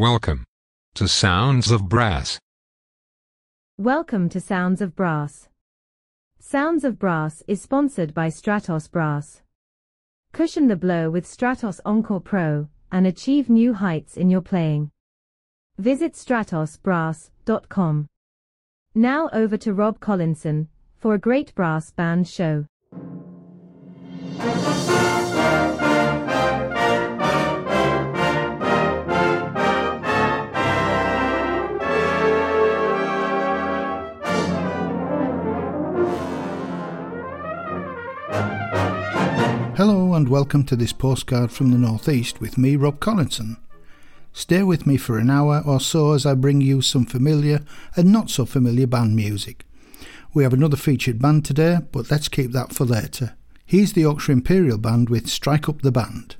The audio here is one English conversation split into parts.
Welcome to Sounds of Brass. Welcome to Sounds of Brass. Sounds of Brass is sponsored by Stratos Brass. Cushion the blow with Stratos Encore Pro and achieve new heights in your playing. Visit stratosbrass.com. Now over to Rob Collinson for a great brass band show. And welcome to this postcard from the Northeast with me, Rob Collinson. Stay with me for an hour or so as I bring you some familiar and not so familiar band music. We have another featured band today, but let's keep that for later. Here's the Yorkshire Imperial Band with Strike Up the Band.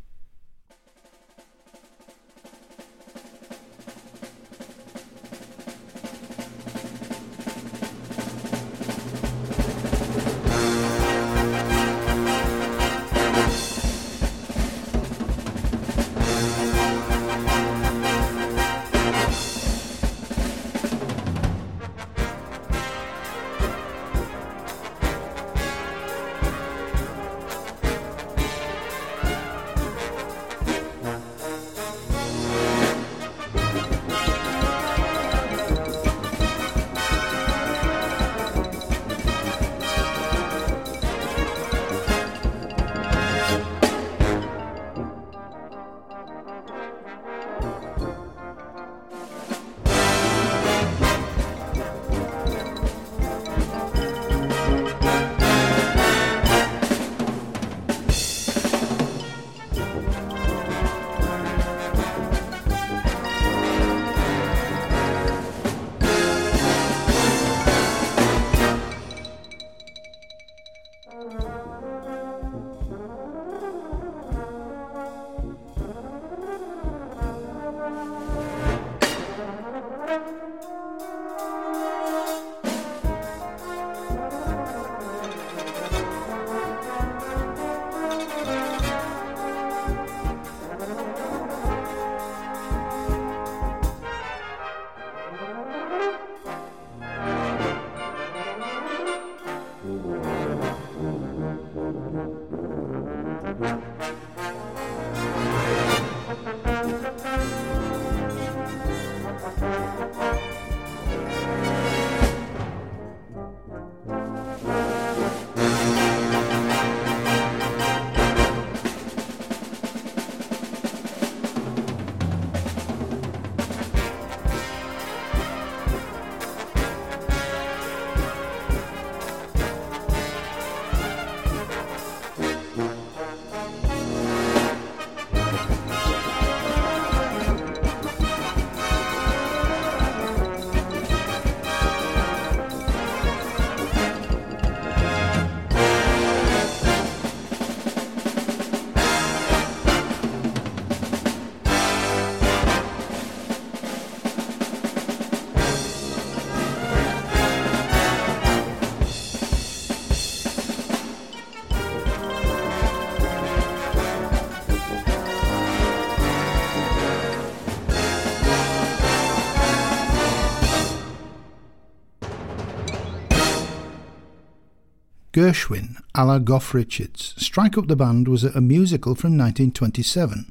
Gershwin a la Goff Richards. Strike Up the Band was a musical from 1927.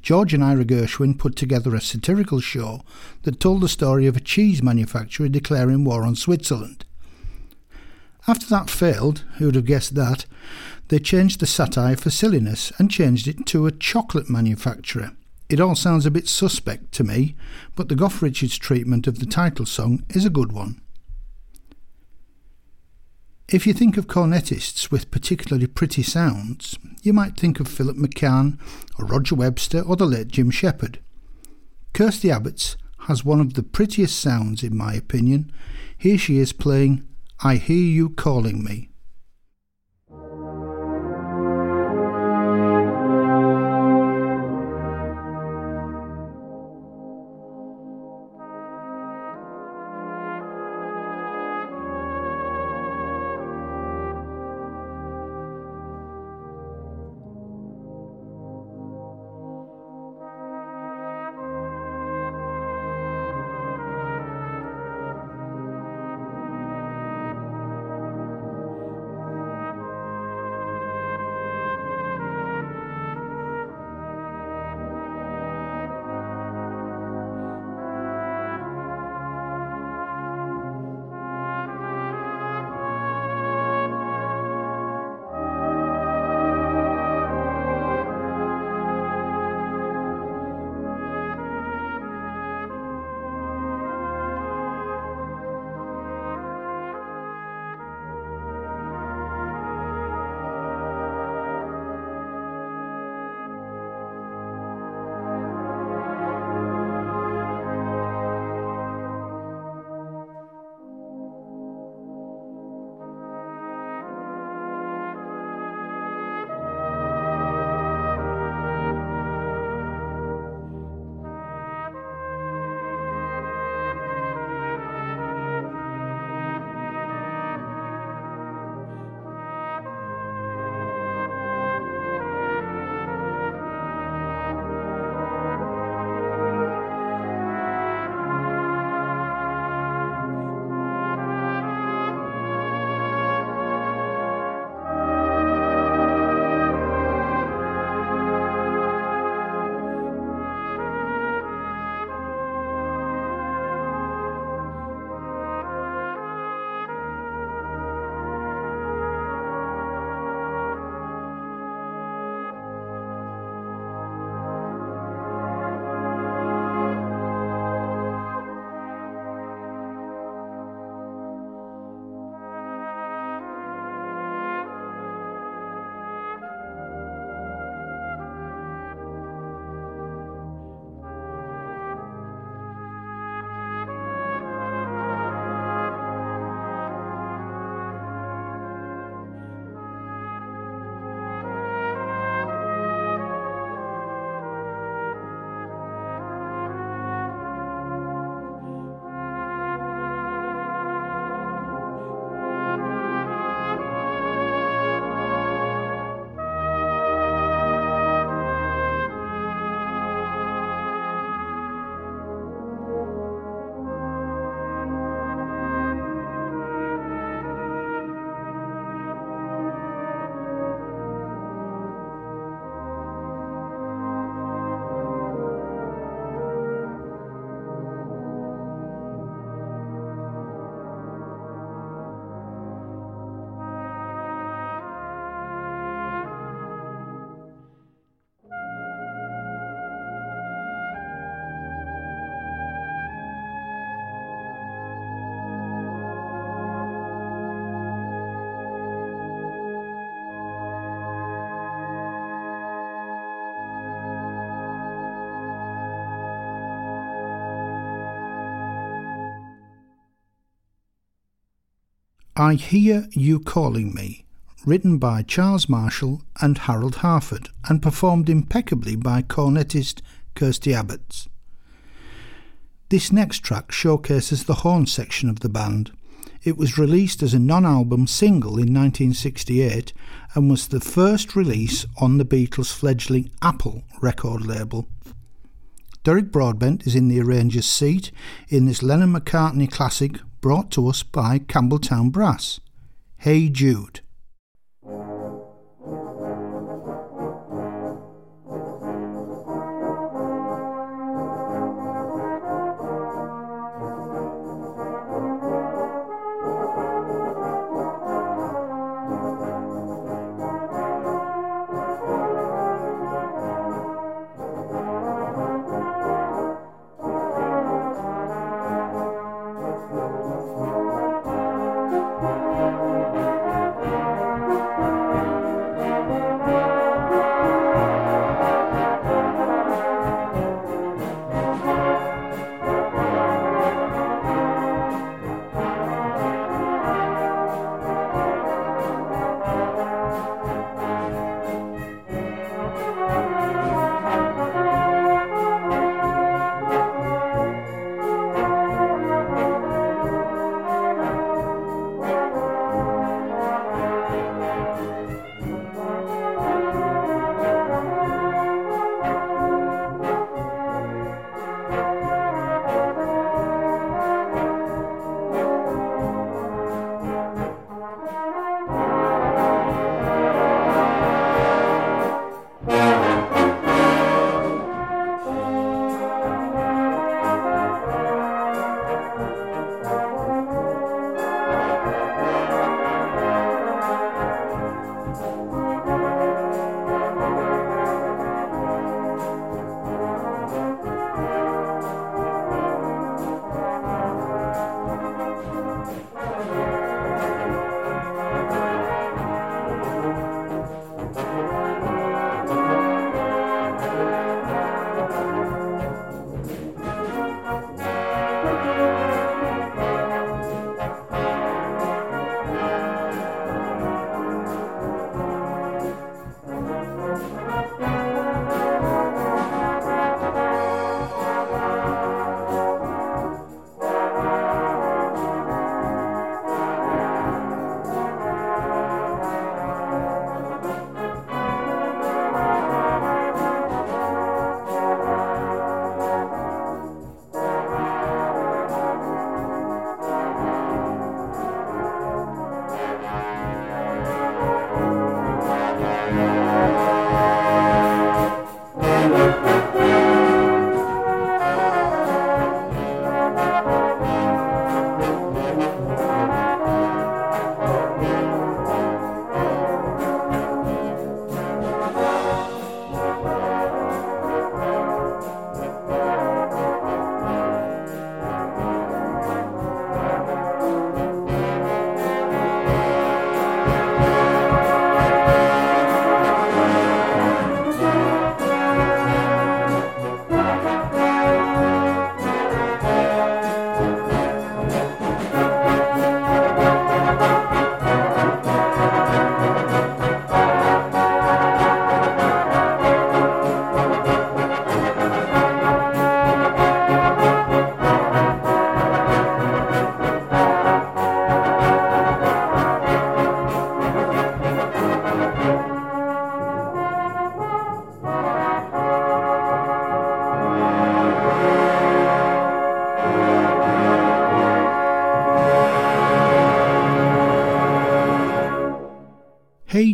George and Ira Gershwin put together a satirical show that told the story of a cheese manufacturer declaring war on Switzerland. After that failed, who would have guessed that, they changed the satire for silliness and changed it to a chocolate manufacturer. It all sounds a bit suspect to me, but the Goff Richards treatment of the title song is a good one. If you think of cornetists with particularly pretty sounds, you might think of Philip McCann or Roger Webster or the late Jim Shepherd. Kirsty Abbotts has one of the prettiest sounds, in my opinion. Here she is playing I Hear You Calling Me. I Hear You Calling Me, written by Charles Marshall and Harold Harford, and performed impeccably by cornetist Kirsty Abbotts. This next track showcases the horn section of the band. It was released as a non album single in 1968 and was the first release on the Beatles' fledgling Apple record label. Derek Broadbent is in the arranger's seat in this Lennon McCartney classic brought to us by Campbeltown Brass. Hey Jude.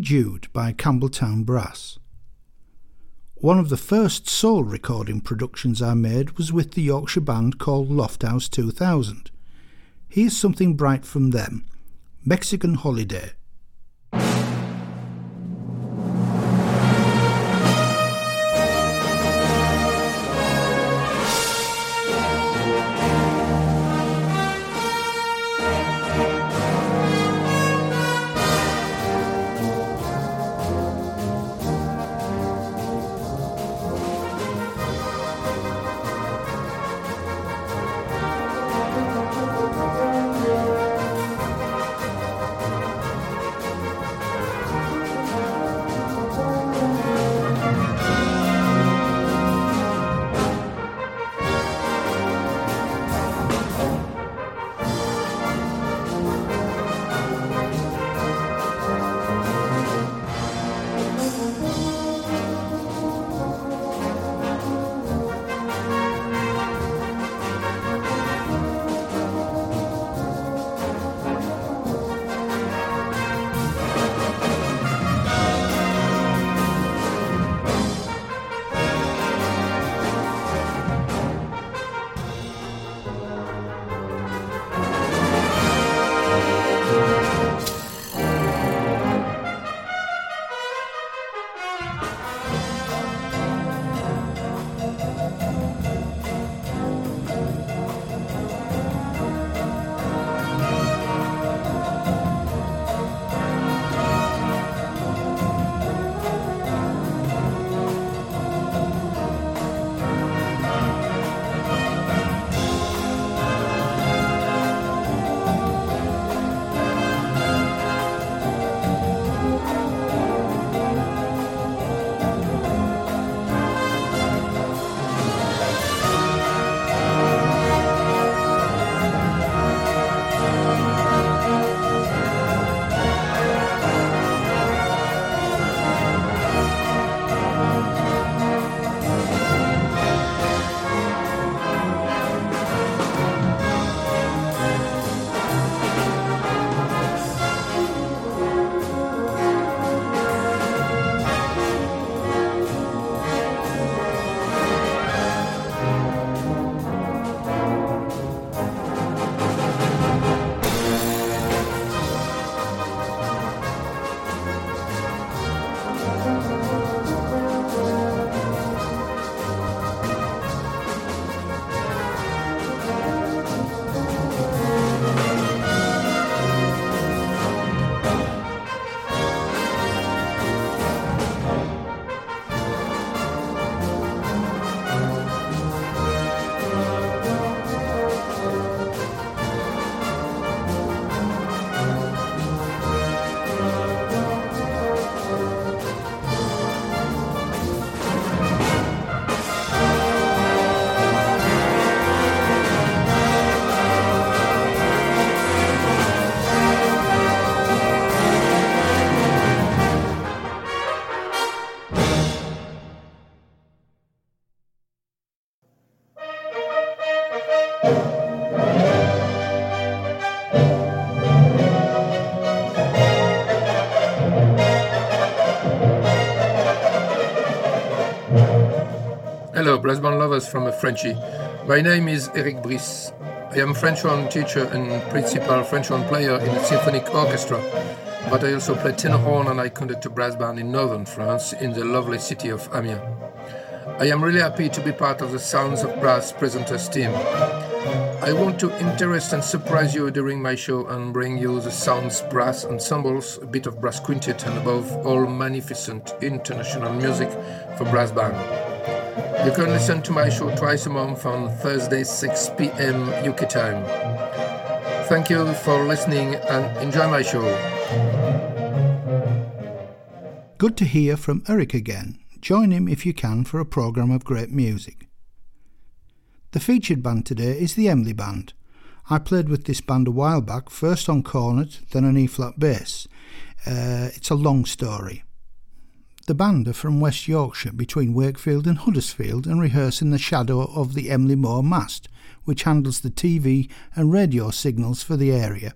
Jude by Campbeltown Brass. One of the first sole recording productions I made was with the Yorkshire band called Lofthouse 2000. Here's something bright from them Mexican Holiday. Brass band lovers from a Frenchy. My name is Eric Brice. I am French horn teacher and principal French horn player in the symphonic orchestra, but I also play tenor horn and I conduct a brass band in northern France in the lovely city of Amiens. I am really happy to be part of the Sounds of Brass presenters team. I want to interest and surprise you during my show and bring you the Sounds Brass ensembles, a bit of brass quintet, and above all, magnificent international music for brass band. You can listen to my show twice a month on Thursday, 6 p.m. UK time. Thank you for listening and enjoy my show. Good to hear from Eric again. Join him if you can for a programme of great music. The featured band today is the Emley Band. I played with this band a while back, first on cornet, then on E flat bass. Uh, it's a long story. The band are from West Yorkshire between Wakefield and Huddersfield and rehearse in the shadow of the Emley Moor mast, which handles the TV and radio signals for the area.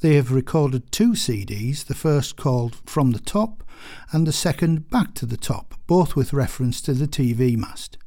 They have recorded two CDs, the first called From the Top and the second Back to the Top, both with reference to the TV mast.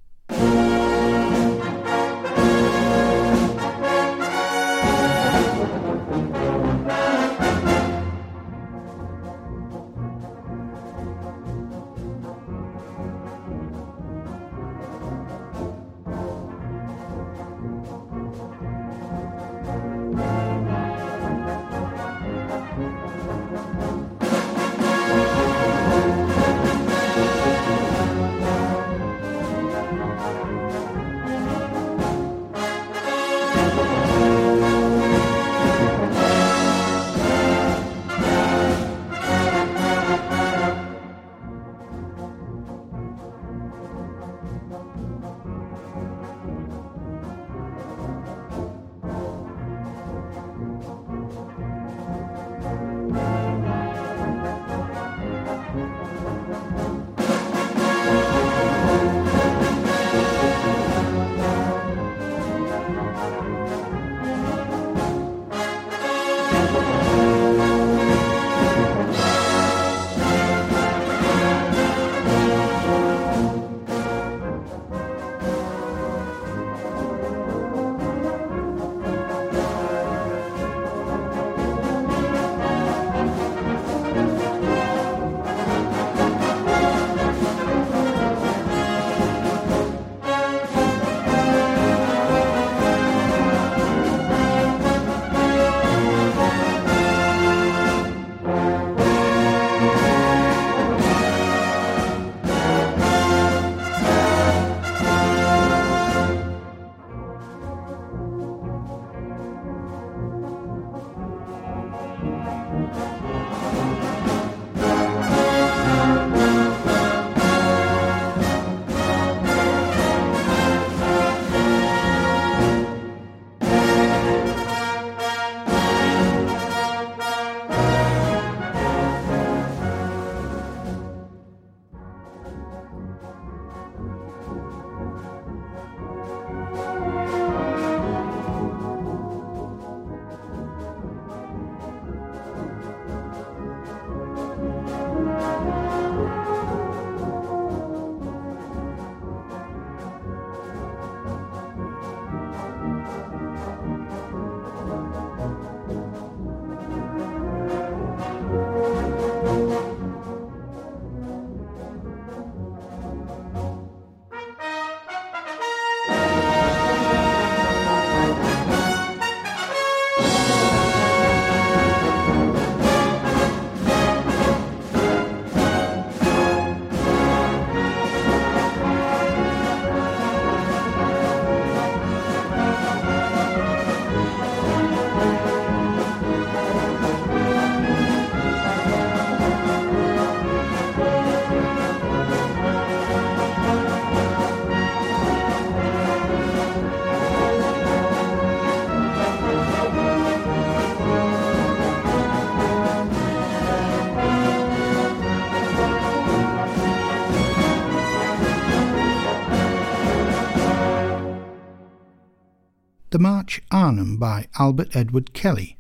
By Albert Edward Kelly.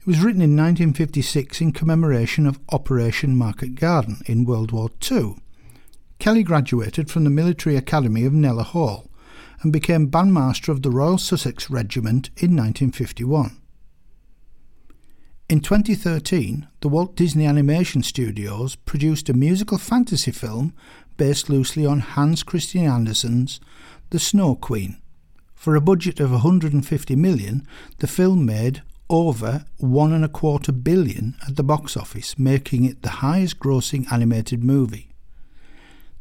It was written in 1956 in commemoration of Operation Market Garden in World War II. Kelly graduated from the Military Academy of Kneller Hall and became bandmaster of the Royal Sussex Regiment in 1951. In 2013, the Walt Disney Animation Studios produced a musical fantasy film based loosely on Hans Christian Andersen's The Snow Queen. For a budget of 150 million, the film made over one and a quarter billion at the box office, making it the highest grossing animated movie.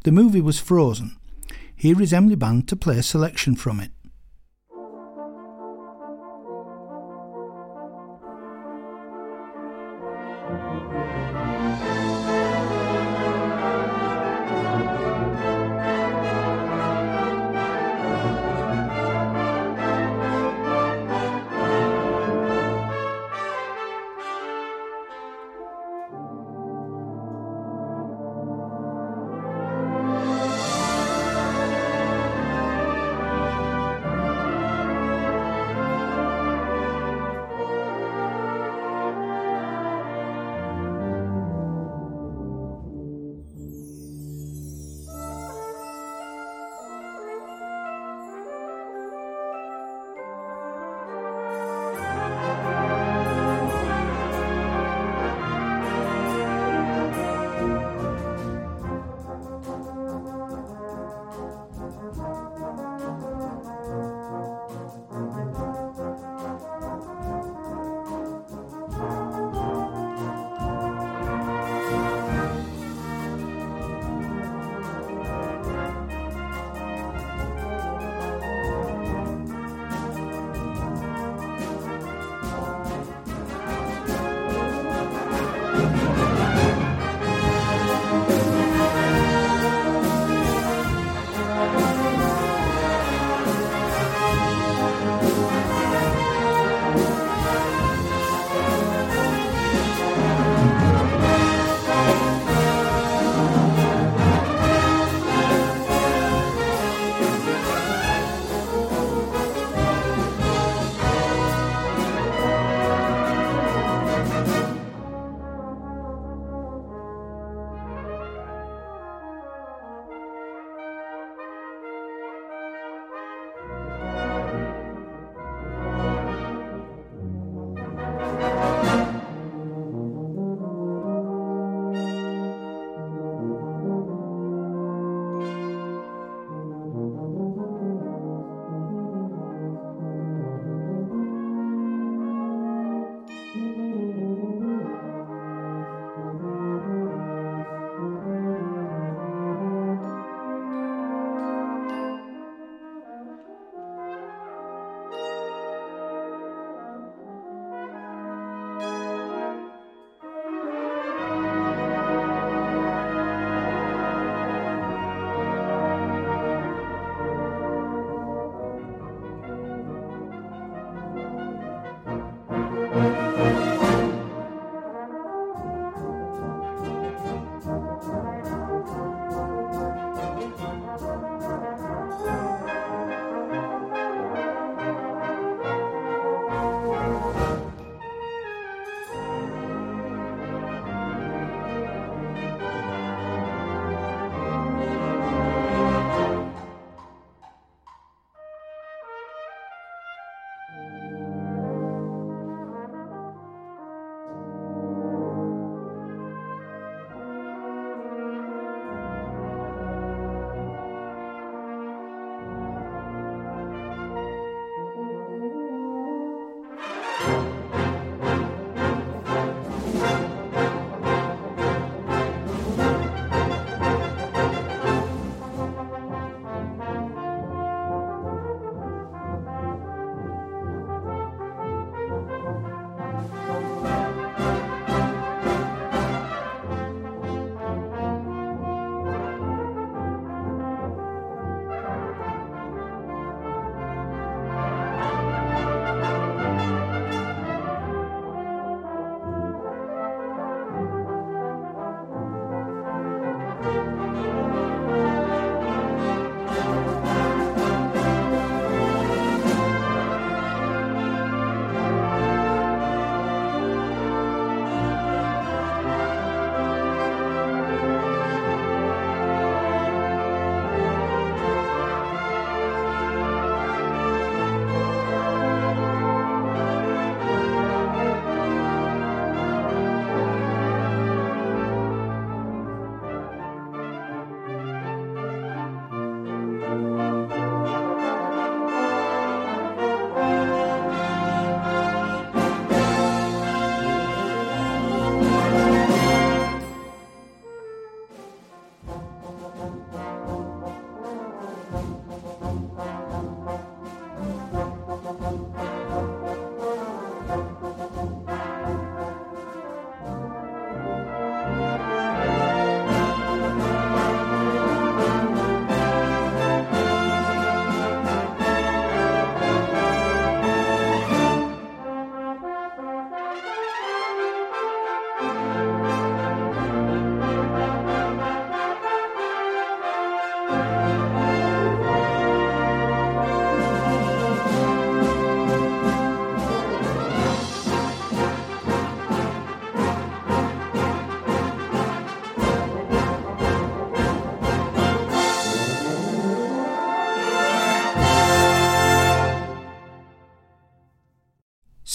The movie was frozen. Here is Emley Band to play a selection from it.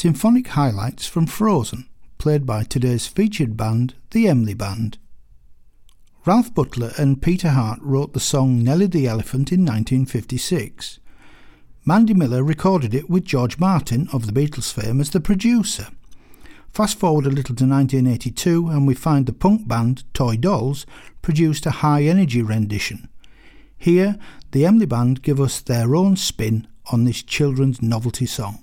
Symphonic highlights from Frozen, played by today's featured band, the Emley Band. Ralph Butler and Peter Hart wrote the song Nellie the Elephant in 1956. Mandy Miller recorded it with George Martin of the Beatles fame as the producer. Fast forward a little to 1982 and we find the punk band Toy Dolls produced a high energy rendition. Here, the Emley Band give us their own spin on this children's novelty song.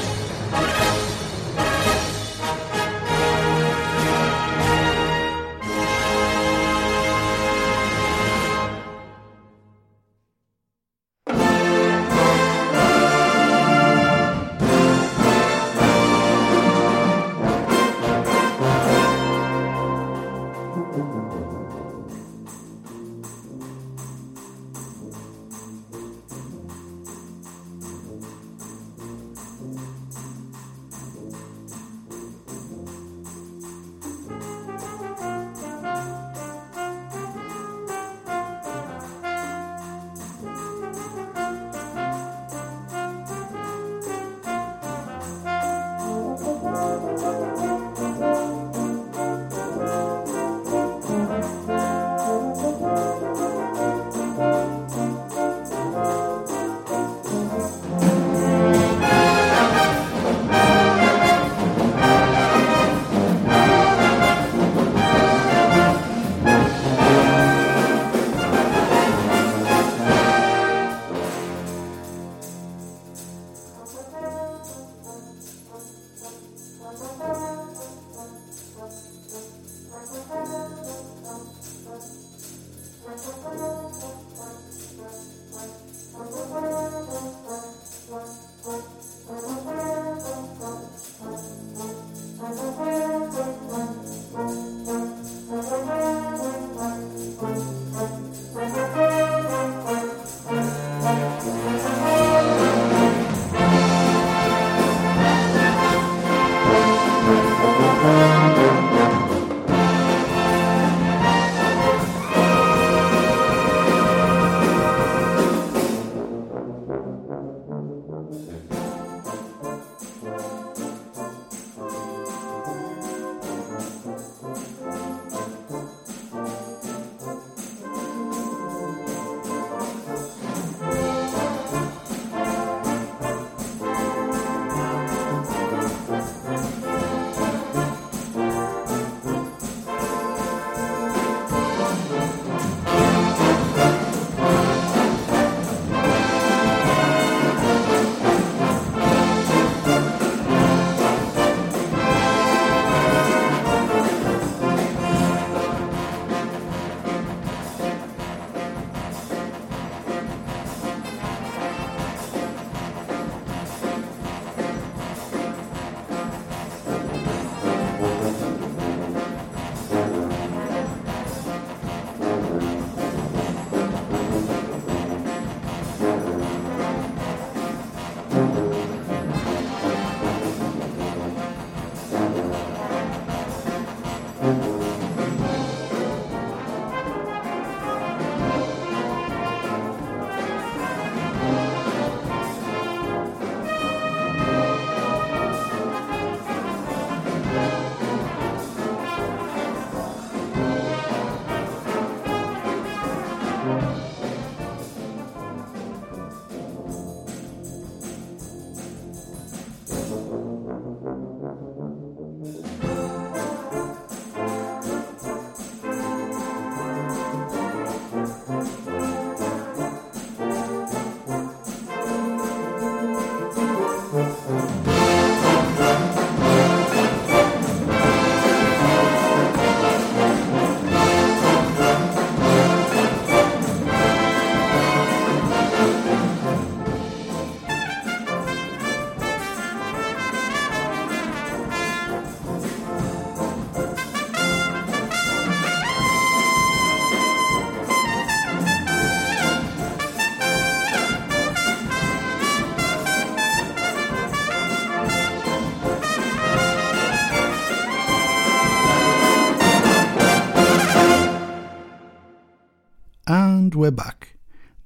And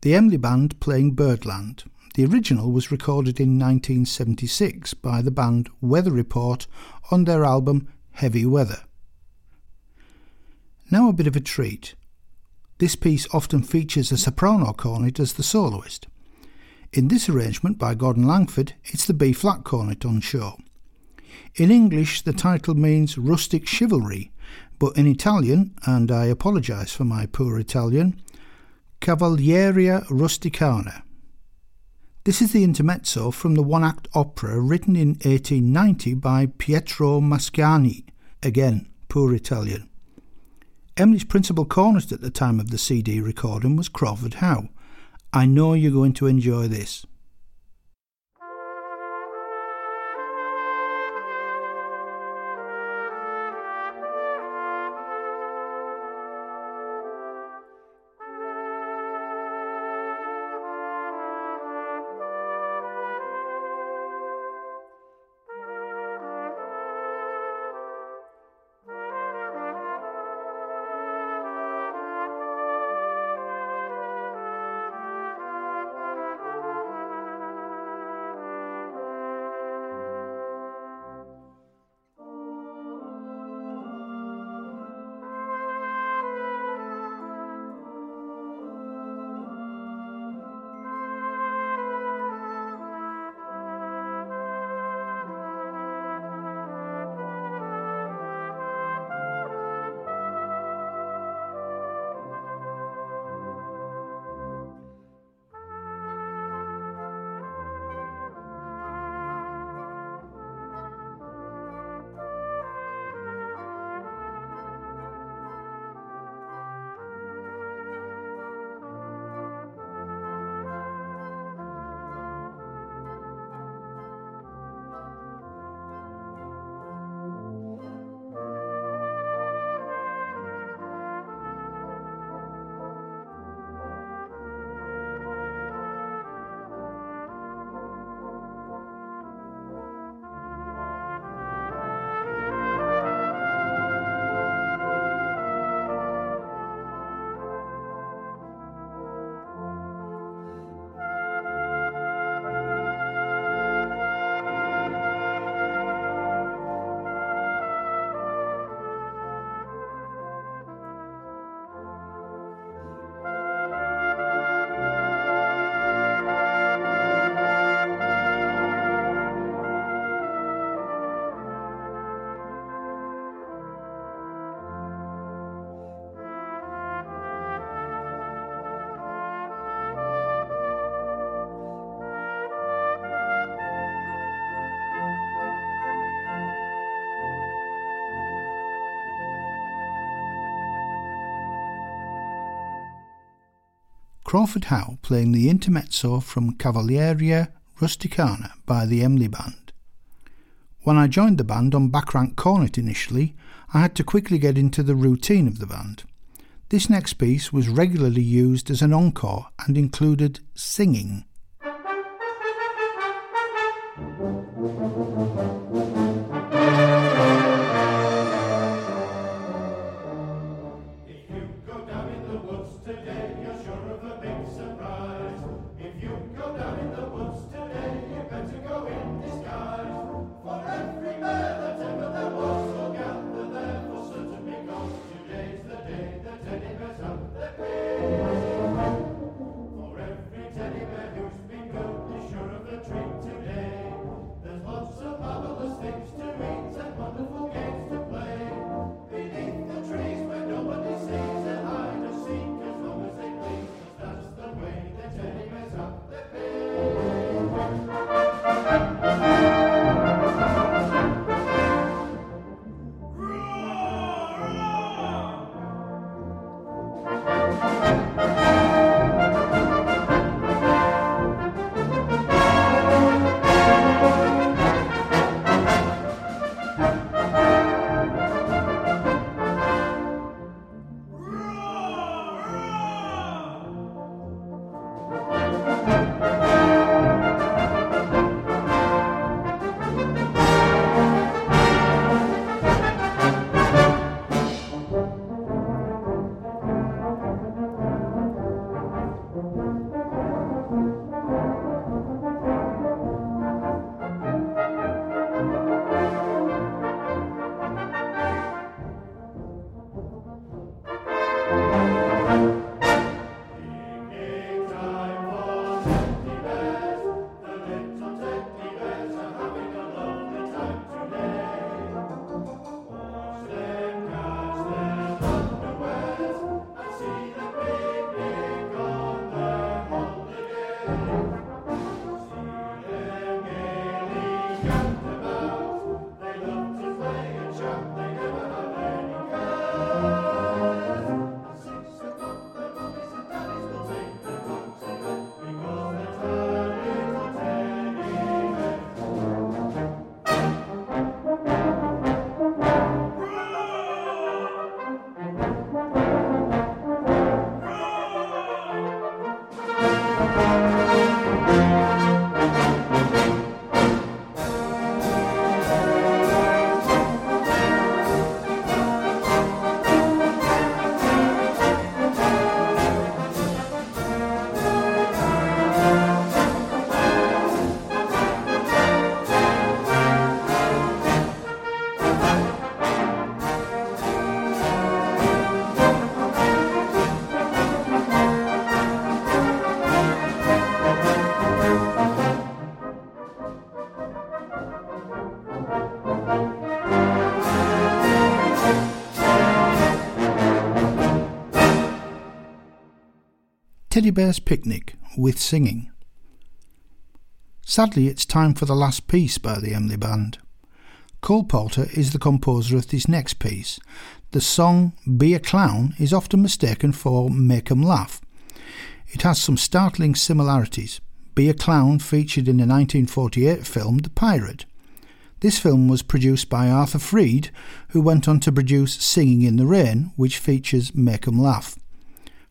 The Emley Band playing Birdland. The original was recorded in 1976 by the band Weather Report on their album Heavy Weather. Now a bit of a treat. This piece often features a soprano cornet as the soloist. In this arrangement by Gordon Langford, it's the B flat cornet on show. In English, the title means rustic chivalry, but in Italian, and I apologise for my poor Italian, Cavalleria Rusticana. This is the intermezzo from the one act opera written in 1890 by Pietro Mascagni. Again, poor Italian. Emley's principal cornet at the time of the CD recording was Crawford Howe. I know you're going to enjoy this. Crawford Howe playing the intermezzo from Cavalleria Rusticana by the Emley Band. When I joined the band on back rank cornet initially, I had to quickly get into the routine of the band. This next piece was regularly used as an encore and included singing. Teddy Bear's Picnic with singing. Sadly, it's time for the last piece by the Emley Band. Cole Porter is the composer of this next piece. The song Be a Clown is often mistaken for Make 'em Laugh. It has some startling similarities. Be a Clown featured in the 1948 film The Pirate. This film was produced by Arthur Freed, who went on to produce Singing in the Rain, which features Make 'em Laugh.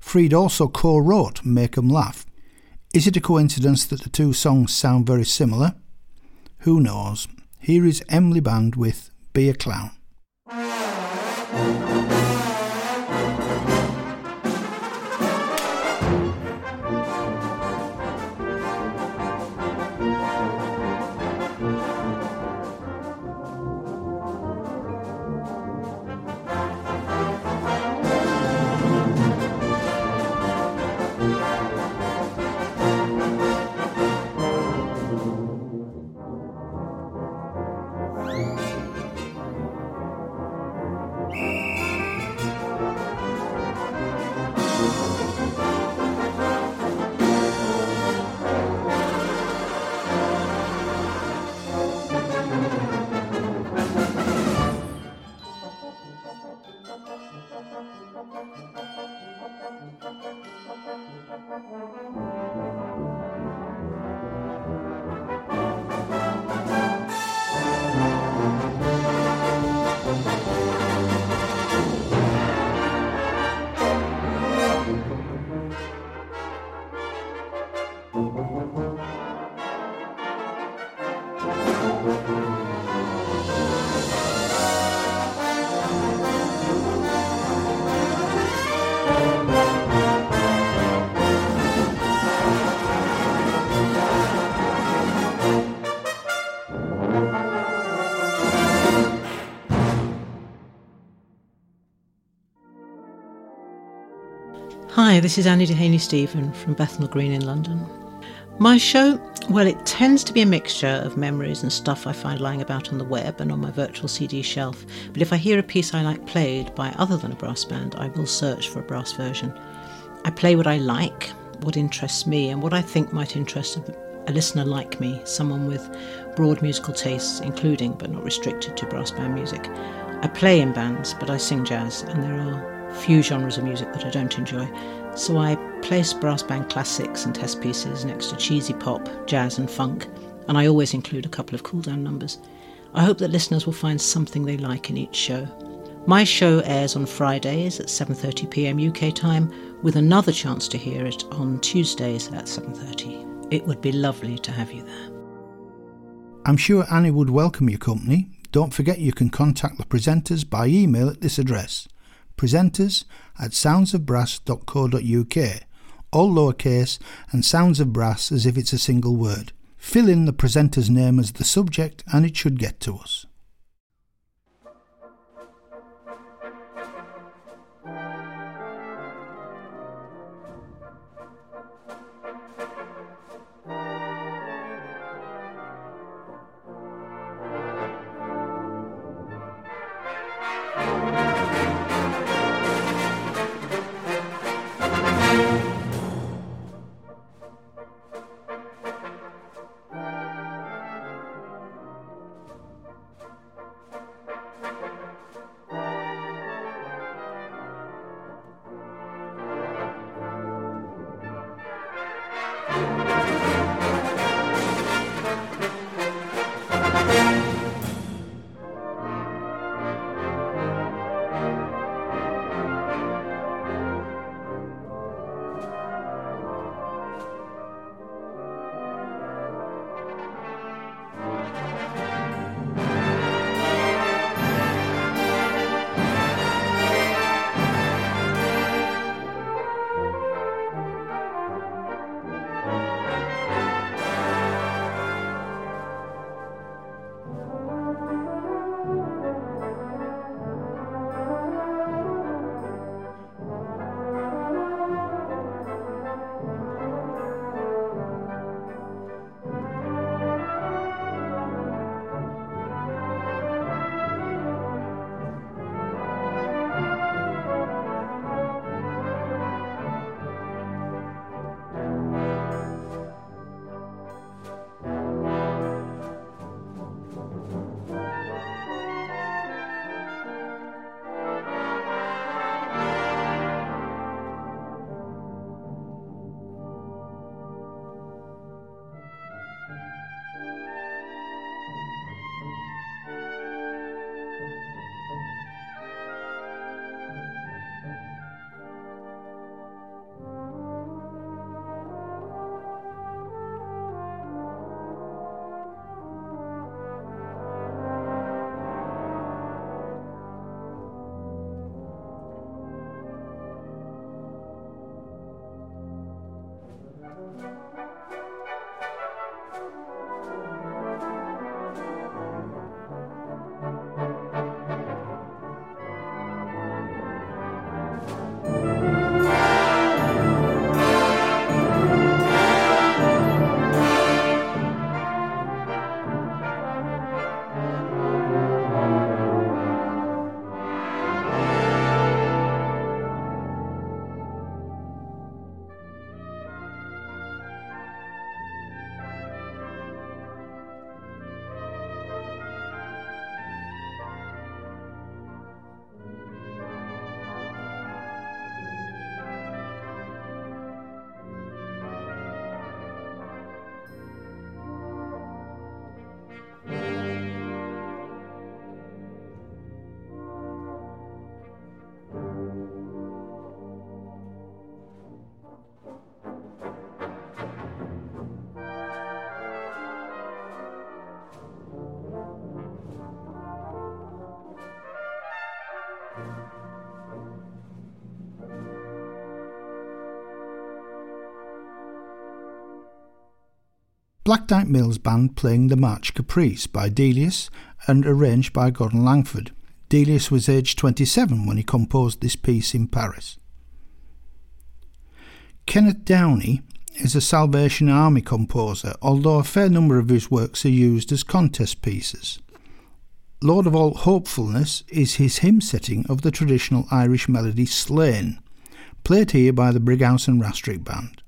Freed also co wrote Make 'em Laugh. Is it a coincidence that the two songs sound very similar? Who knows? Here is Emley Band with Be a Clown. This is Annie Dehaney Stephen from Bethnal Green in London. My show, well, it tends to be a mixture of memories and stuff I find lying about on the web and on my virtual CD shelf. But if I hear a piece I like played by other than a brass band, I will search for a brass version. I play what I like, what interests me, and what I think might interest a listener like me, someone with broad musical tastes, including but not restricted to brass band music. I play in bands, but I sing jazz, and there are few genres of music that I don't enjoy, so I place brass band classics and test pieces next to cheesy pop, jazz, and funk, and I always include a couple of cool down numbers. I hope that listeners will find something they like in each show. My show airs on Fridays at 7:30 p.m. UK time with another chance to hear it on Tuesdays at 7:30. It would be lovely to have you there. I'm sure Annie would welcome your company. Don't forget you can contact the presenters by email at this address presenters at soundsofbrass.co.uk, all lowercase and sounds of brass as if it's a single word. Fill in the presenter's name as the subject and it should get to us. Black Dyke Mills Band playing the March Caprice by Delius and arranged by Gordon Langford. Delius was aged 27 when he composed this piece in Paris. Kenneth Downie is a Salvation Army composer, although a fair number of his works are used as contest pieces. Lord of All Hopefulness is his hymn setting of the traditional Irish melody Slane, played here by the Brighouse and Rastrick Band.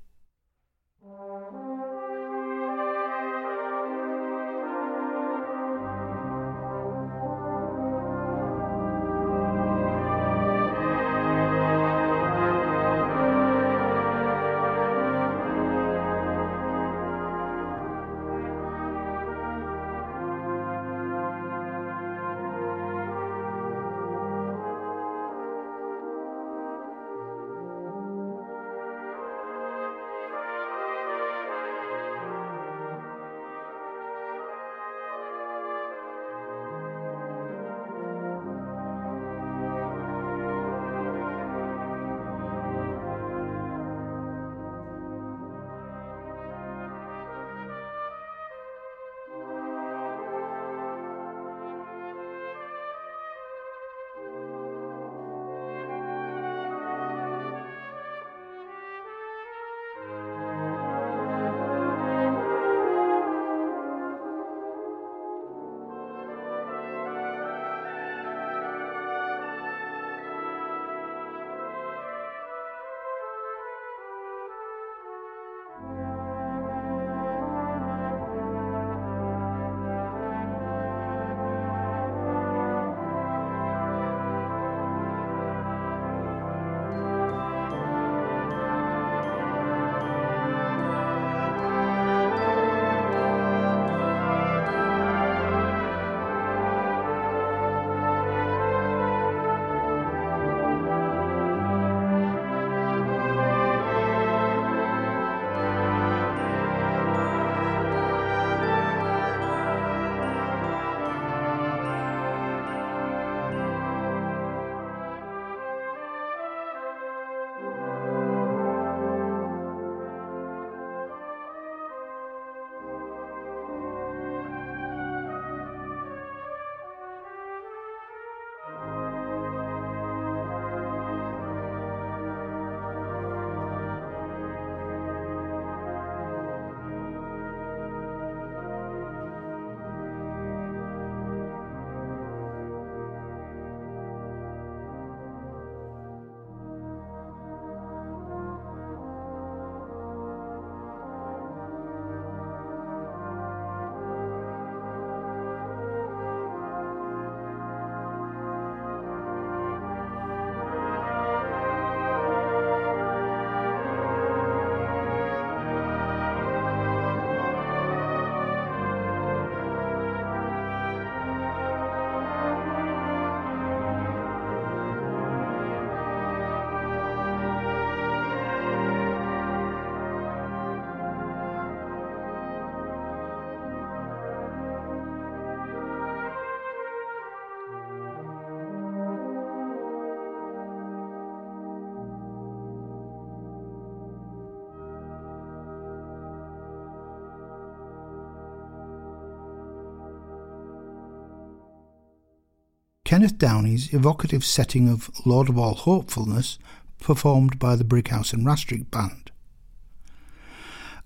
Kenneth Downie's evocative setting of Lord of All Hopefulness, performed by the Brighouse and Rastrick Band.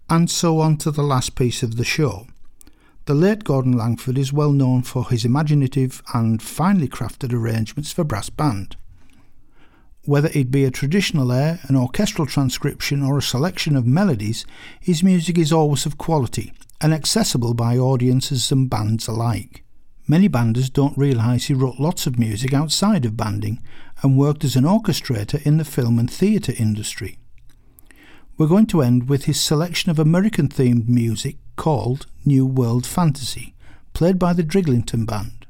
And so on to the last piece of the show. The late Gordon Langford is well known for his imaginative and finely crafted arrangements for brass band. Whether it be a traditional air, an orchestral transcription, or a selection of melodies, his music is always of quality and accessible by audiences and bands alike. Many banders don't realise he wrote lots of music outside of banding and worked as an orchestrator in the film and theatre industry. We're going to end with his selection of American themed music called New World Fantasy, played by the Drighlington Band.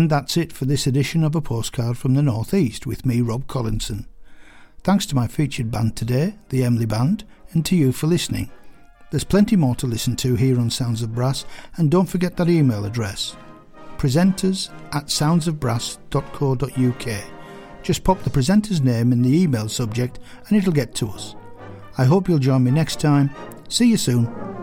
And that's it for this edition of A Postcard from the Northeast with me, Rob Collinson. Thanks to my featured band today, the Emley Band, and to you for listening. There's plenty more to listen to here on Sounds of Brass, and don't forget that email address presenters at soundsofbrass.co.uk. Just pop the presenter's name in the email subject and it'll get to us. I hope you'll join me next time. See you soon.